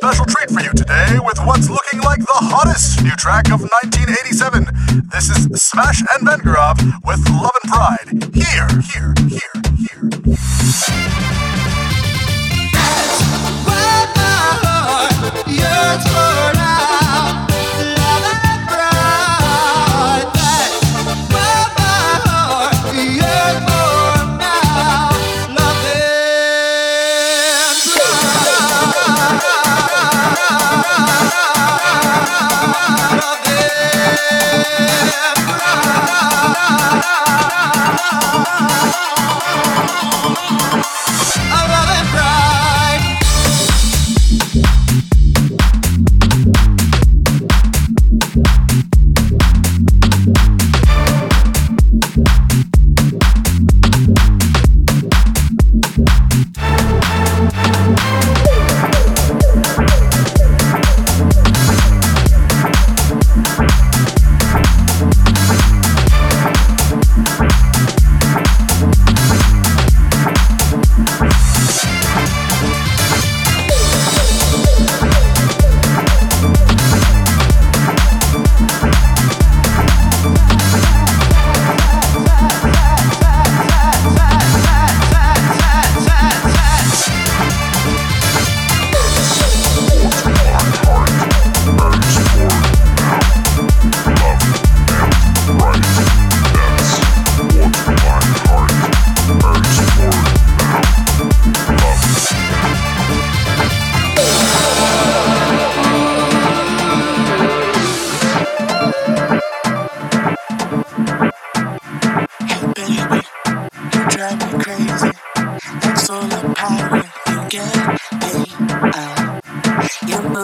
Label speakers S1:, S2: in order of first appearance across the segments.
S1: special treat for you today with what's looking like the hottest new track of 1987. This is Smash and Vengerov with Love and Pride. Here, here, here, here.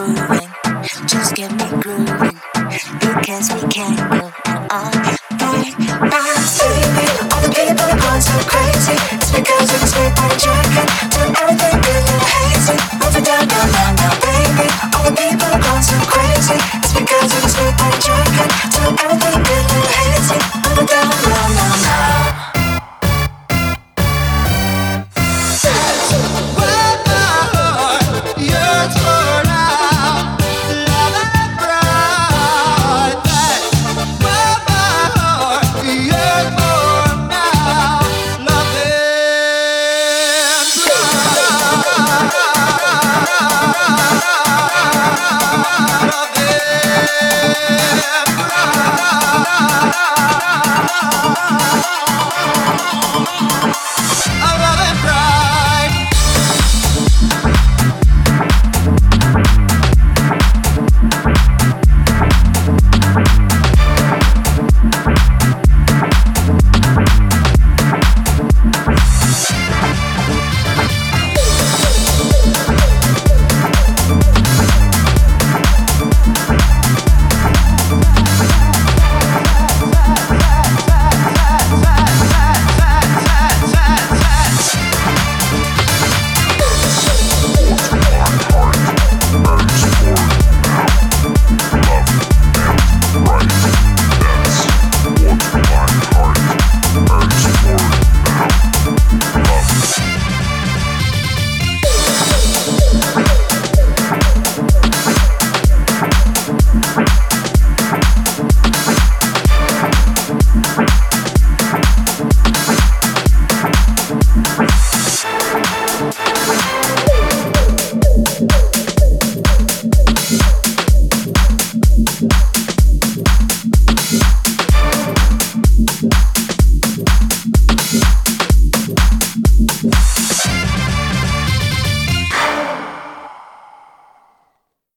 S2: Moving, just get me grooving. You catch me, can